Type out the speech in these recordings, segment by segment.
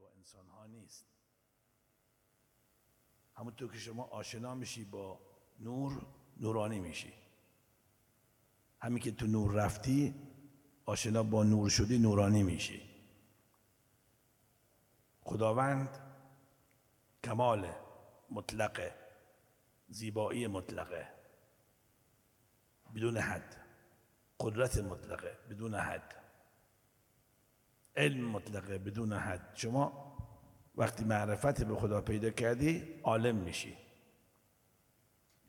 با انسان ها نیست. همونطور که شما آشنا میشی با نور نورانی میشی. همین که تو نور رفتی آشنا با نور شدی نورانی میشی. خداوند کمال مطلقه زیبایی مطلقه بدون حد قدرت مطلقه بدون حد. علم مطلقه بدون حد. شما وقتی معرفت به خدا پیدا کردی عالم میشی.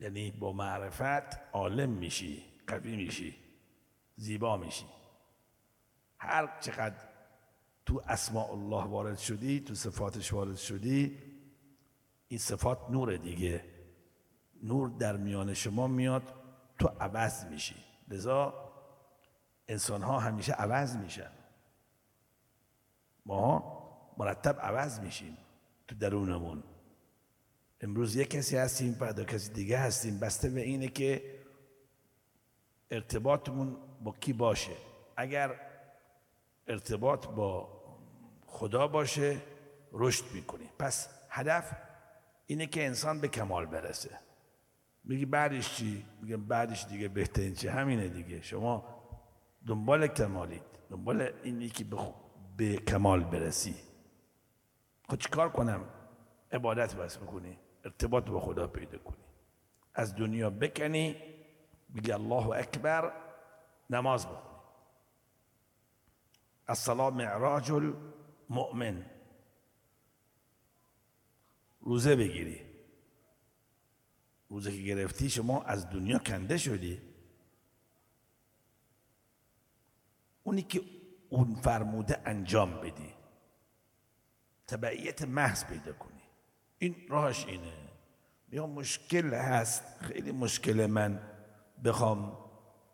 یعنی با معرفت عالم میشی قوی میشی زیبا میشی. هر چقدر تو اسماء الله وارد شدی تو صفاتش وارد شدی این صفات نور دیگه. نور در میان شما میاد تو عوض میشی. لذا انسان ها همیشه عوض میشن. ما مرتب عوض میشیم تو درونمون. امروز یک کسی هستیم فردا کسی دیگه هستیم. بسته به اینه که ارتباطمون با کی باشه. اگر ارتباط با خدا باشه رشد می‌کنی پس هدف اینه که انسان به کمال برسه. میگی بعدش چی؟ میگم بعدش دیگه بهترین چی همینه دیگه. شما دنبال کمالید. دنبال اینی که به, به کمال برسی. خب چیکار کنم؟ عبادت بس بکنی ارتباط با خدا پیدا کنی. از دنیا بکنی بگی الله اکبر نماز بخونی. الصلاة معراج المؤمن. روزه بگیری. روزه که گرفتی شما از دنیا کنده شدی. اونی که اون فرموده انجام بدی. تبعیت محض پیدا کنی. این راهش اینه. یا مشکل هست خیلی مشکل من. بخوام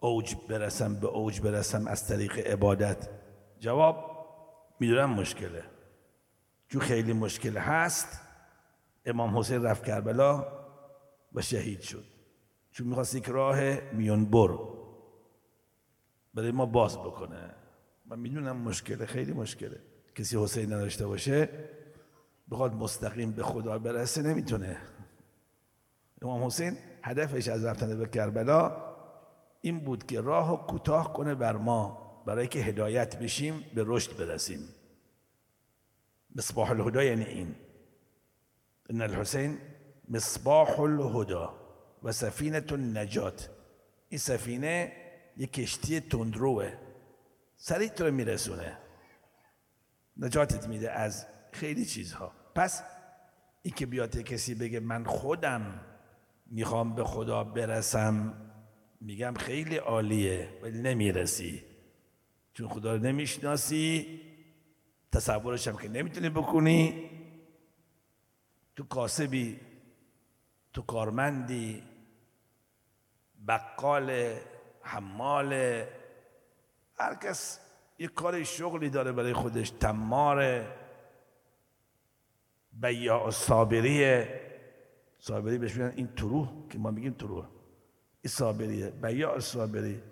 اوج برسم به اوج برسم از طریق عبادت. جواب می‌دونم مشکله. چون خیلی مشکل هست امام حسین رفت کربلا و شهید شد. چون می‌خواست یک راه میون بر برای ما باز بکنه. من می‌دونم مشکله خیلی مشکله. کسی حسین نداشته باشه بخواد مستقیم به خدا برسه نمی‌تونه. امام حسین هدفش از رفتن به کربلا این بود که راه کوتاه کنه بر ما برای که هدایت بشیم به رشد برسیم. مصباح الهدا یعنی این. ان الحسین مصباح الهدا و سفینه النجات. این سفینه یک کشتی تندروه. سریع تو رو میرسونه. نجاتت میده از خیلی چیزها. پس این که بیاد کسی بگه من خودم می‌خوام به خدا برسم میگم خیلی عالیه ولی نمی‌رسی. چون خدا رو نمی‌شناسی تصورش هم که نمی‌تونی بکنی. تو کاسبی تو کارمندی بقال حمال هر کس یک کار شغلی داره برای خودش. تماره بیاع صابریه صابری. بهش میگن این تروح که ما میگیم تروح این صابریه بیاع صابری.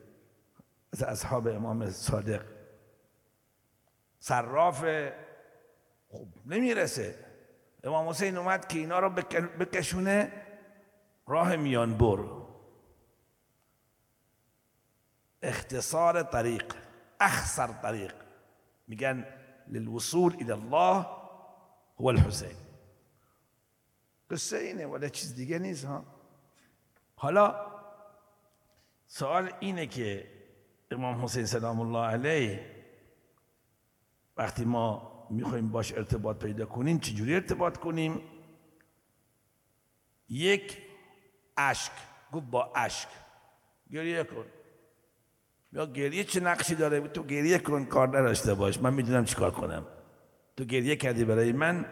از اصحاب امام صادق. صراف خوب نمی‌رسه. امام حسین اومد که اینا رو بکشونه. راه میان بر اختصار طریق اخسر طریق میگن للوصول الى الله هو الحسین قصه اینه ولی چیز دیگه نیست ها. حالا سوال اینه که امام حسین سلام الله علیه وقتی ما می‌خوایم باش ارتباط پیدا کنیم چجوری ارتباط کنیم؟ یک اشک. گفت با اشک. گریه کن. یا گریه چه نقشی داره؟ تو گریه کن کار نداشته باش. من می‌دونم چیکار کنم. تو گریه کردی برای من؟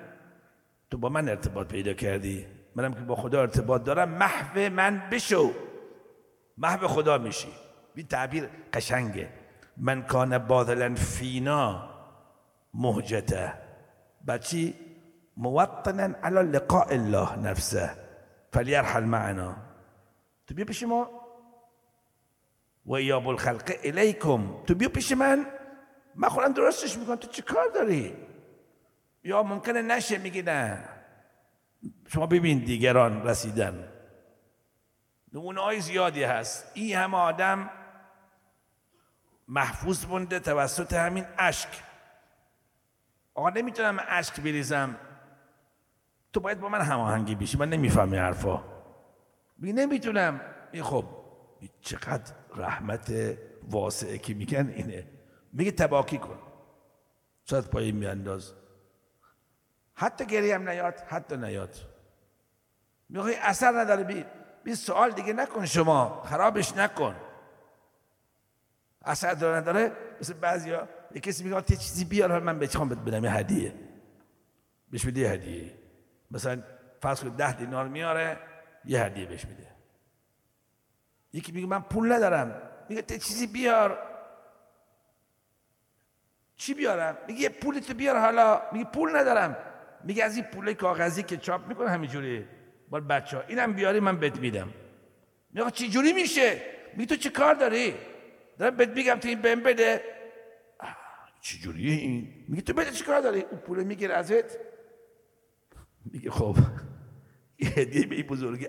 تو با من ارتباط پیدا کردی؟ منم که با خدا ارتباط دارم. محو من بشو. محو خدا میشی. این تعبیر قشنگه. من کان باذلا فینا مهجته بچی موطنا على لقاء الله نفسه. فليرحل معنا. تو بیا پیش ما. و ایاب الخلق الیکم تو بیا پیش من من خودم درستش می‌کنم تو چه کار داری یا ممکنه نشه میگه نه شما ببین دیگران رسیدن نمونه های زیادی هست این همه آدم محفوظ مونده توسط همین اشک آقا نمی‌تونم اشک بریزم تو باید با من هماهنگی بشی من نمی‌فهمی حرفا می نمی‌تونم خب چقدر رحمت واسعه که میگن اینه. میگه تباکی کن. شاید پایی میانداز. حتی گریه هم نیاد حتی نیاد. میگه اثر نداره. بی بی سوال دیگه نکن شما. خرابش نکن. اثر داره نداره؟ مثل بعضیا. یه کسی میگه یه چیزی بیار من به چخوام بدم. یه هدیه. بهش میده هدیه. مثلا فرض کنید ده دینار میاره یه هدیه بهش میده. یکی میگه من پول ندارم. میگه چیزی بیار. چی بیارم؟ میگه یه پولی تو بیار حالا. میگه پول ندارم. میگه از این پول کاغذی که چاپ می‌کنه همینجوری. بار بچه ها اینم بیاری من بهت میدم. میگه چی جوری میشه؟ میگه تو چه کار داری؟ دارم بهت میگم تو این بهم بده. چی جوریه این؟ میگه تو بده چی کار داری؟ اون پول می‌گیره ازت. میگه خب یه هدیه به این بزرگی.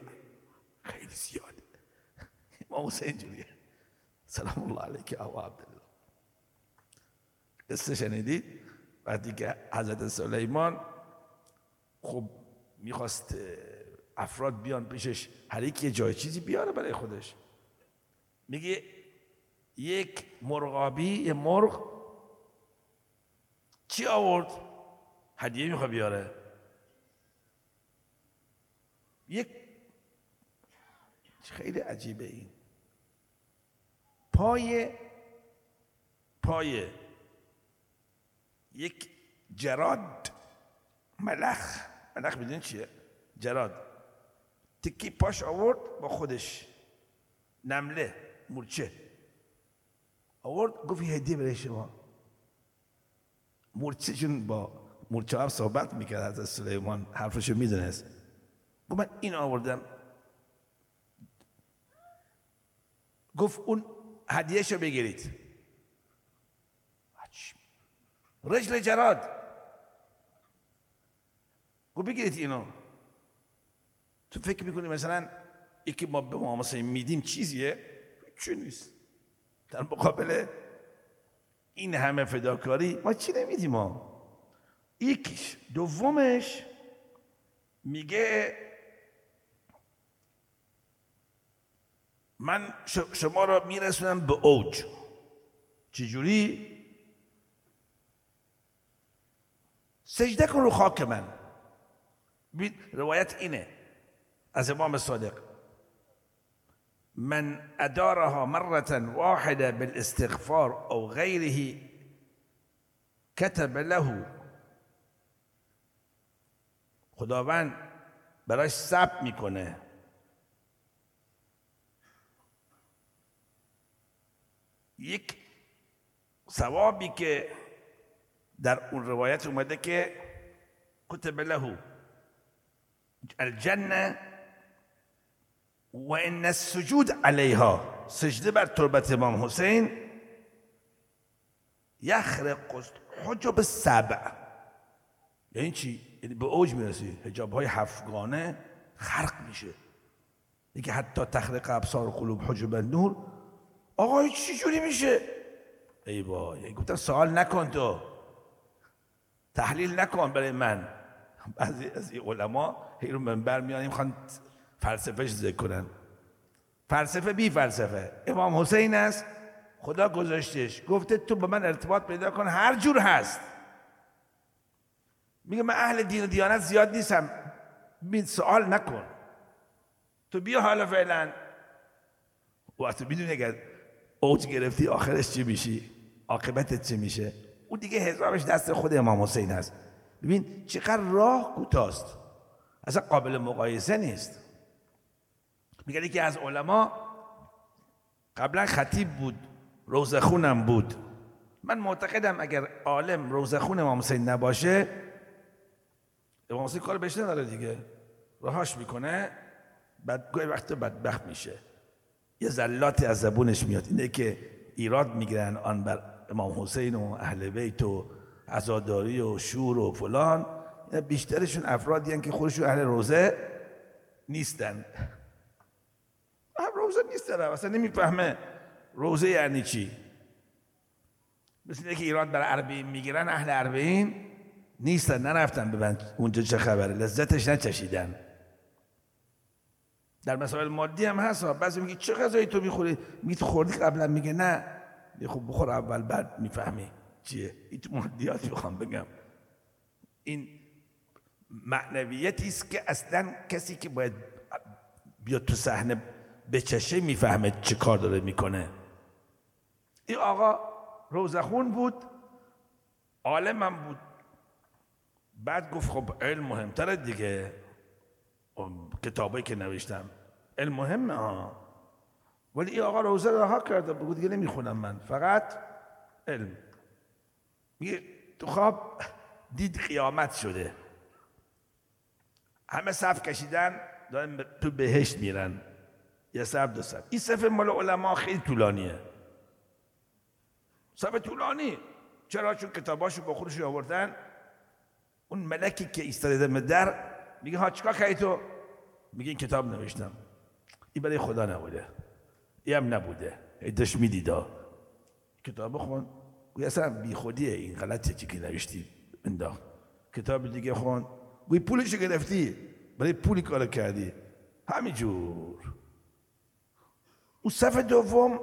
خیلی زیاده حسین جوریه سلام الله علیک ابو عبدالله قصه شنیدید وقتی که حضرت سلیمان خب می‌خواست افراد بیان پیشش هر یکی جای چیزی بیاره برای خودش. میگه یک مرغابی یه مرغ چی آورد؟ هدیه می‌خواد بیاره. یک خیلی عجیبه این. پای پای یک جراد ملخ. ملخ بدین چیه؟ جراد. تکی پاش آورد با خودش. نمله مورچه آورد گفت یه هدیه برای شما. مورچه چون با مورچه هم صحبت می‌کرد از سلیمان حرفشو می‌دونست. گفت من این آوردم. گفت اون هدیهشو بگیرید. رجل جراد. گفت بگیرید اینو. تو فکر می‌کنی مثلا یکی ما به ما مثلا میدیم چیزیه؟ چی نیست. در مقابل این همه فداکاری ما چی نمیدیم؟ ما یکیش. دومش میگه من شما را میرسونم به اوج. چجوری سجده کن رو خاک من. روایت اینه. از امام صادق. من ادارها مرة واحدة بالاستغفار او غيره كتب له. خداوند براش ثبت می‌کنه. یک ثوابی که در اون روایت اومده که کتب له الجنه و ان السجود علیها. سجده بر تربت امام حسین. یخرق حجب سبع یعنی چی؟ یعنی به اوج می‌رسی. حجاب های هفتگانه خرق میشه. دیگه حتی تخرق ابصار قلوب حجب نور آقا چی جوری میشه؟ ای یعنی گفتن سوال نکن تو. تحلیل نکن برای من. بعضی از این علما هی رو منبر میان می‌خوان فلسفهش ذکر کنن. فلسفه بی فلسفه. امام حسین است خدا گذاشتش. گفته تو با من ارتباط پیدا کن هر جور هست. میگه من اهل دین و دیانت زیاد نیستم. بین سوال نکن. تو بیا حالا فعلا. وقتی می‌دونی اگر اوج گرفتی آخرش چی میشی؟ عاقبتت چی میشه؟ اون دیگه حسابش دست خود امام حسین هست ببین چقدر راه کوتاست. اصلا قابل مقایسه نیست. میگه که از علما قبلا خطیب بود روزخونم بود. من معتقدم اگر عالم روزخون امام حسین نباشه امام حسین کار بهش نداره دیگه. راهاش می‌کنه بعد گوی وقت بدبخت میشه. یه زلاتی از زبونش میاد. اینه که ایراد می‌گیرن آن بر امام حسین و اهل بیت و عزاداری و شور و فلان. بیشترشون افرادی که خودشون اهل روزه نیستن. هم روزه نیستن اصلا نمی‌فهمه روزه یعنی چی. مثل که ایران در عربین می‌گیرن اهل عربین نیستن نرفتن ببند اونجا چه خبره. لذتش نچشیدن. در مسائل مادی هم هست. بعضی میگه چه غذایی تو می‌خوری؟ میگه تو خوردی؟ قبلا میگه نه. خب بخور اول بعد می‌فهمی چیه. تو مادیات می‌خوام بگم. این معنویتی است که اصلا کسی که باید بیاد تو صحنه بچشه می‌فهمه چه کار داره می‌کنه. این آقا روزخون بود عالمم بود. بعد گفت خب علم مهمتره دیگه. کتابایی که نوشتم. علم ها ولی این آقا روزه رها کرده بگو دیگه نمی‌خونم من. فقط علم. میگه تو خواب دید قیامت شده. همه صف کشیدن دارن تو بهشت میرن. یه صف دو صف. این صف مال علما خیلی طولانیه. صف طولانی. چرا؟ چون کتاباشو با خودش آوردن. اون ملکی که ایستاده در میگه ها چیکار کردی تو؟ میگه این کتاب نوشتم. این برای خدا نبوده. این هم نبوده. داشت میدیدا. کتاب خون گوی اصلا بی خودیه این غلطه چی که نوشتی؟ انداخت کتاب دیگه خون. گوی پولش گرفتی. برای پولی کار کردی. همینجور. اون صف دوم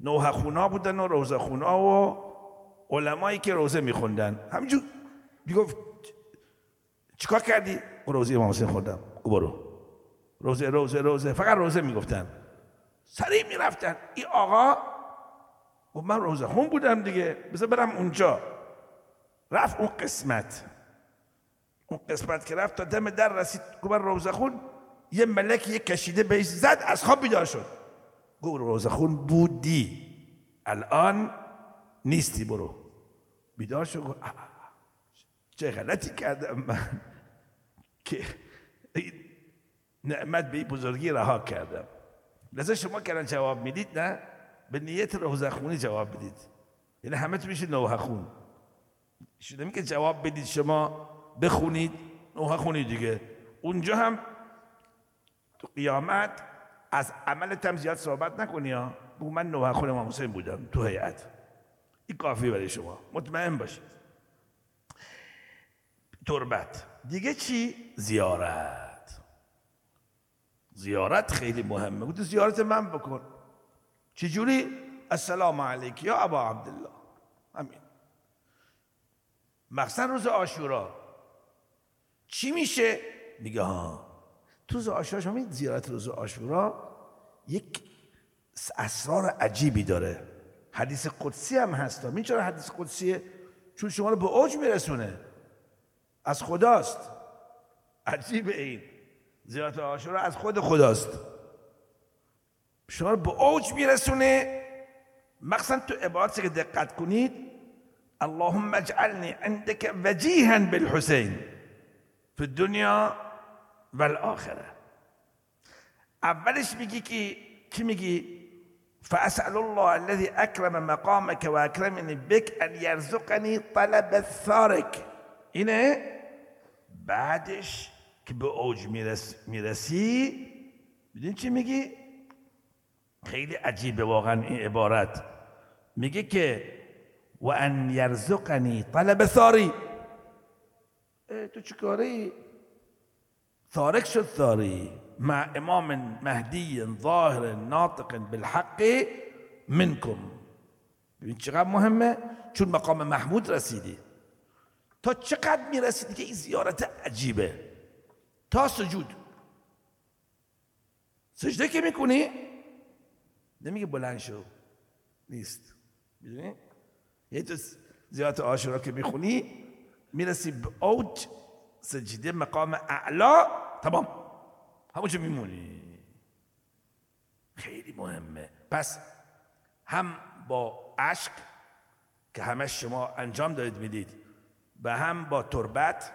نوه خونا بودن و روزه خونا و علمایی که روزه میخوندن. همینجور. می‌گفت چیکار کردی؟ روزه امام حسین خوردم برو. روزه روزه روزه. فقط روزه می‌گفتن. سریع می‌رفتن. این آقا و من روزه خون بودم دیگه. بذار برم اونجا. رفت اون قسمت. اون قسمت که رفت تا دم در رسید. گفت روزه خون یه ملک یه کشیده بهش زد از خواب بیدار شد. گفت روزه خون بودی. الان نیستی برو. بیدار شد چه غلطی کردم من که نعمت به بزرگی رها کردم. لذا شما کردن جواب می‌دید نه؟ به نیت روزخونی جواب بدید. یعنی همه تو میشه نوه خون شده که جواب بدید شما بخونید نوه خونی دیگه. اونجا هم تو قیامت از عملت هم زیاد صحبت نکنی ها. بگو من نوه خون امام حسین بودم تو هیئت. این کافی برای شما. مطمئن باشید. تربت. دیگه چی؟ زیارت. زیارت خیلی مهمه. گفت زیارت من بکن. چجوری؟ السلام علیک یا ابا عبدالله. همین. مخصوصا روز آشورا چی میشه؟ میگه ها. تو روز آشورا شما زیارت روز آشورا یک اسرار عجیبی داره. حدیث قدسی هم هست. می چرا حدیث قدسیه؟ چون شما رو به اوج میرسونه. از خداست. عجیب این. زیارت آشورا از خود خداست. شما به اوج میرسونه. مخصوصا تو عبارت که دقت کنید. اللهم اجعلني عندك وجيها بالحسين في الدنیا و الاخره اولش میگی که کی میگی؟ فاسال الله الذي اكرم مقامك واكرمني بك ان يرزقني طلب الثارك اینه؟ بعدش که به اوج میرس می‌رسی می‌دونی چی میگی؟ خیلی عجیبه واقعا این عبارت. میگه که و ان یرزقنی طلب ثاری تو چیکاری ثارک شد ثاری مع امام مهدی ظاهر ناطق بالحق منکم. ببین چقدر مهمه؟ چون مقام محمود رسیدی. تا چقدر می‌رسید که این زیارت عجیبه. تا سجود. سجده که می‌کنی؟ نمیگه بلند شو. نیست. می‌دونی؟ یه تو زیارت آشورا که می‌خونی می‌رسی به اوج سجده مقام اعلا. تمام. همونجا میمونی. خیلی مهمه. پس هم با عشق که همه شما انجام دارید می‌دید و هم با تربت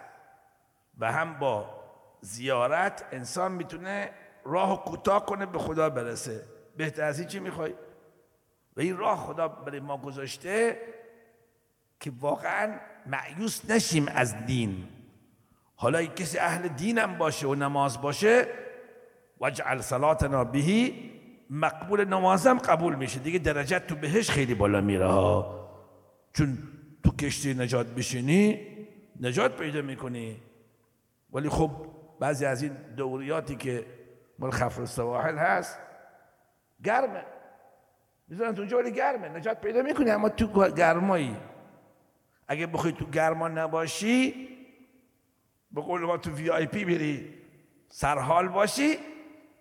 و هم با زیارت انسان می‌تونه راه کوتاه کنه به خدا برسه. بهتر از چی می‌خوای؟ و این راه خدا برای ما گذاشته که واقعا معیوس نشیم از دین. حالا کسی اهل دینم باشه و نماز باشه وجعل صلاتنا بهی مقبول نمازم قبول میشه. دیگه درجت تو بهش خیلی بالا میره چون تو کشتی نجات بشینی نجات پیدا می‌کنی. ولی خب بعضی از این دوریاتی که مال خفر السواحل هست گرمه. تو اونجا ولی گرمه. نجات پیدا می‌کنی اما تو گرمایی. اگه بخوای تو گرما نباشی به قول ما تو وی آی پی بری سرحال باشی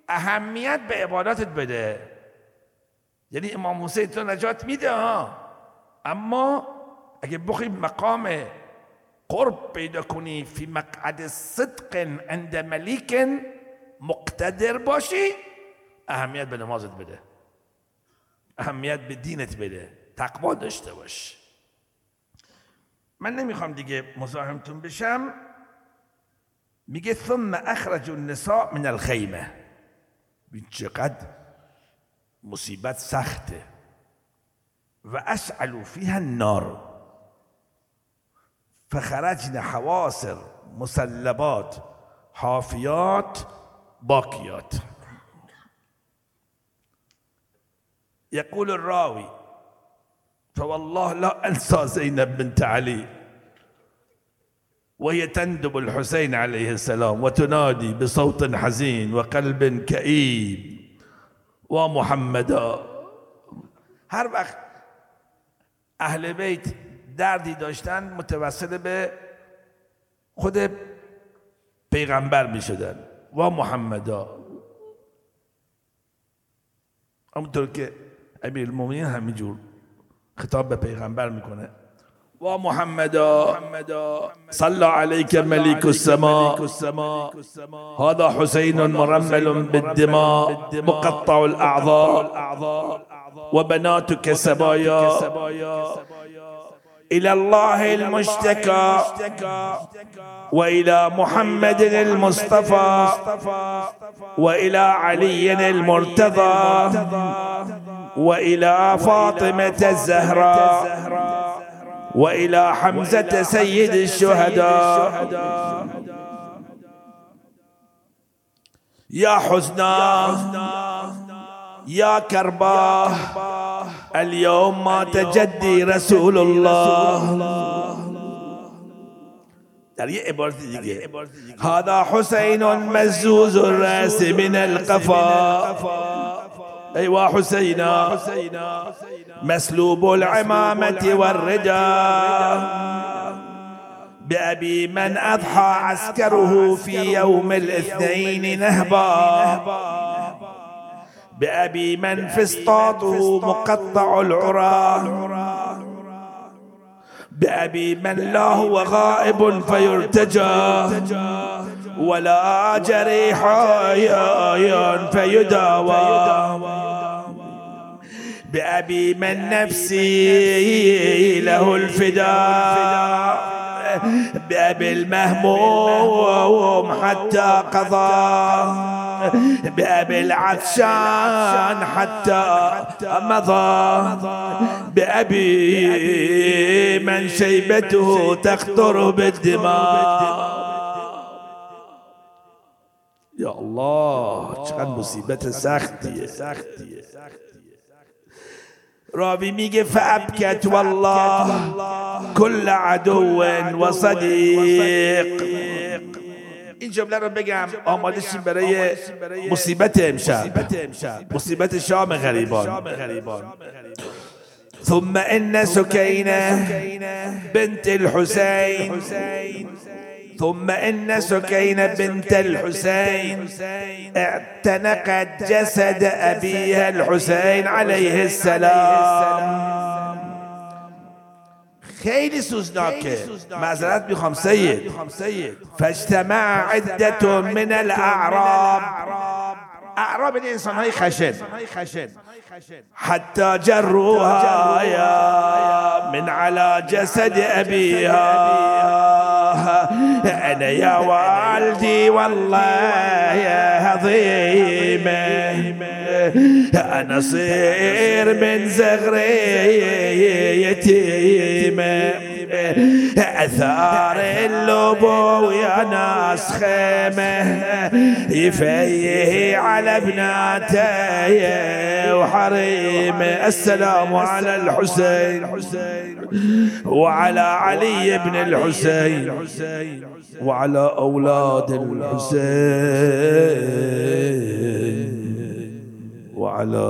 اهمیت به عبادتت بده. یعنی امام حسین تو نجات میده ها. اما بخوای مقام قرب کنی فی مقعد صدق عند ملیک مقتدر باشی اهمیت به نمازت بده. اهمیت به دینت بده. تقوا داشته باش. من نمیخوام دیگه مزاحمتون بشم. میگه ثم اخرج النساء من الخیمه. چقدر مصیبت سخته. و اسعلوا فيها النار. فخرجن حواصر مسلبات حافيات باقيات. يقول الراوي فوالله لا أنسى زينب بنت علي. وهي تندب الحسين عليه السلام وتنادي بصوت حزين وقلب كئيب ومحمدا. هر وقت أهل بیت دردی داشتن متوسل به خود پیغمبر می شدن و محمدا. همونطور که امیر المومنین همینجور خطاب به پیغمبر می‌کنه. و محمدا. صلى عليك ملك السماء هذا حسين مرمل بالدماء مقطع الأعضاء وبناتك سبايا. إلى الله المشتكى وإلى محمد المصطفى وإلى علي المرتضى وإلى فاطمة الزهراء وإلى حمزة سيد الشهداء يا حزنا يا كرباه اليوم مات جدي رسول الله. در یه عبارت دیگه هذا حسین مزوز الرأس من القفا أيوا حسينا مسلوب العمامة والرداء بأبي من أضحى عسكره في يوم الاثنين نهبا بأبي من فسطاطه مقطع العرى. بأبي من لا هو غائب فيرتجى. ولا جريح فيداوى. بأبي من نفسي له الفداء. بأبي المهموم حتى قضى. بأبي العطشان حتى مضى. بأبي من شيبته تخطر بالدماء. يا الله مصیبت سختیه سختیه راوی میگه فابکت والله. كل عدو و صدیق این جمله رو بگم آماده شیم برای مصیبت امشب مصیبت شام غریبان ثم إن سكينة بنت الحسين. ثم إن سكينة بنت الحسين اعتنقت جسد أبيها الحسين عليه السلام. خیلی سوزناکه معذرت میخوام سید فاجتمع عدة من الأعراب. أعراب این انسان های خشن. حتى جروها من على جسد أبيها. أنا يا والدي والله يا هضيمة. أنا صير من زغري يتيمة. أثار اللبو يا ناس خيمة يفيه على بناته وحريمه السلام على الحسين وعلى علي بن الحسين وعلى أولاد الحسين وعلى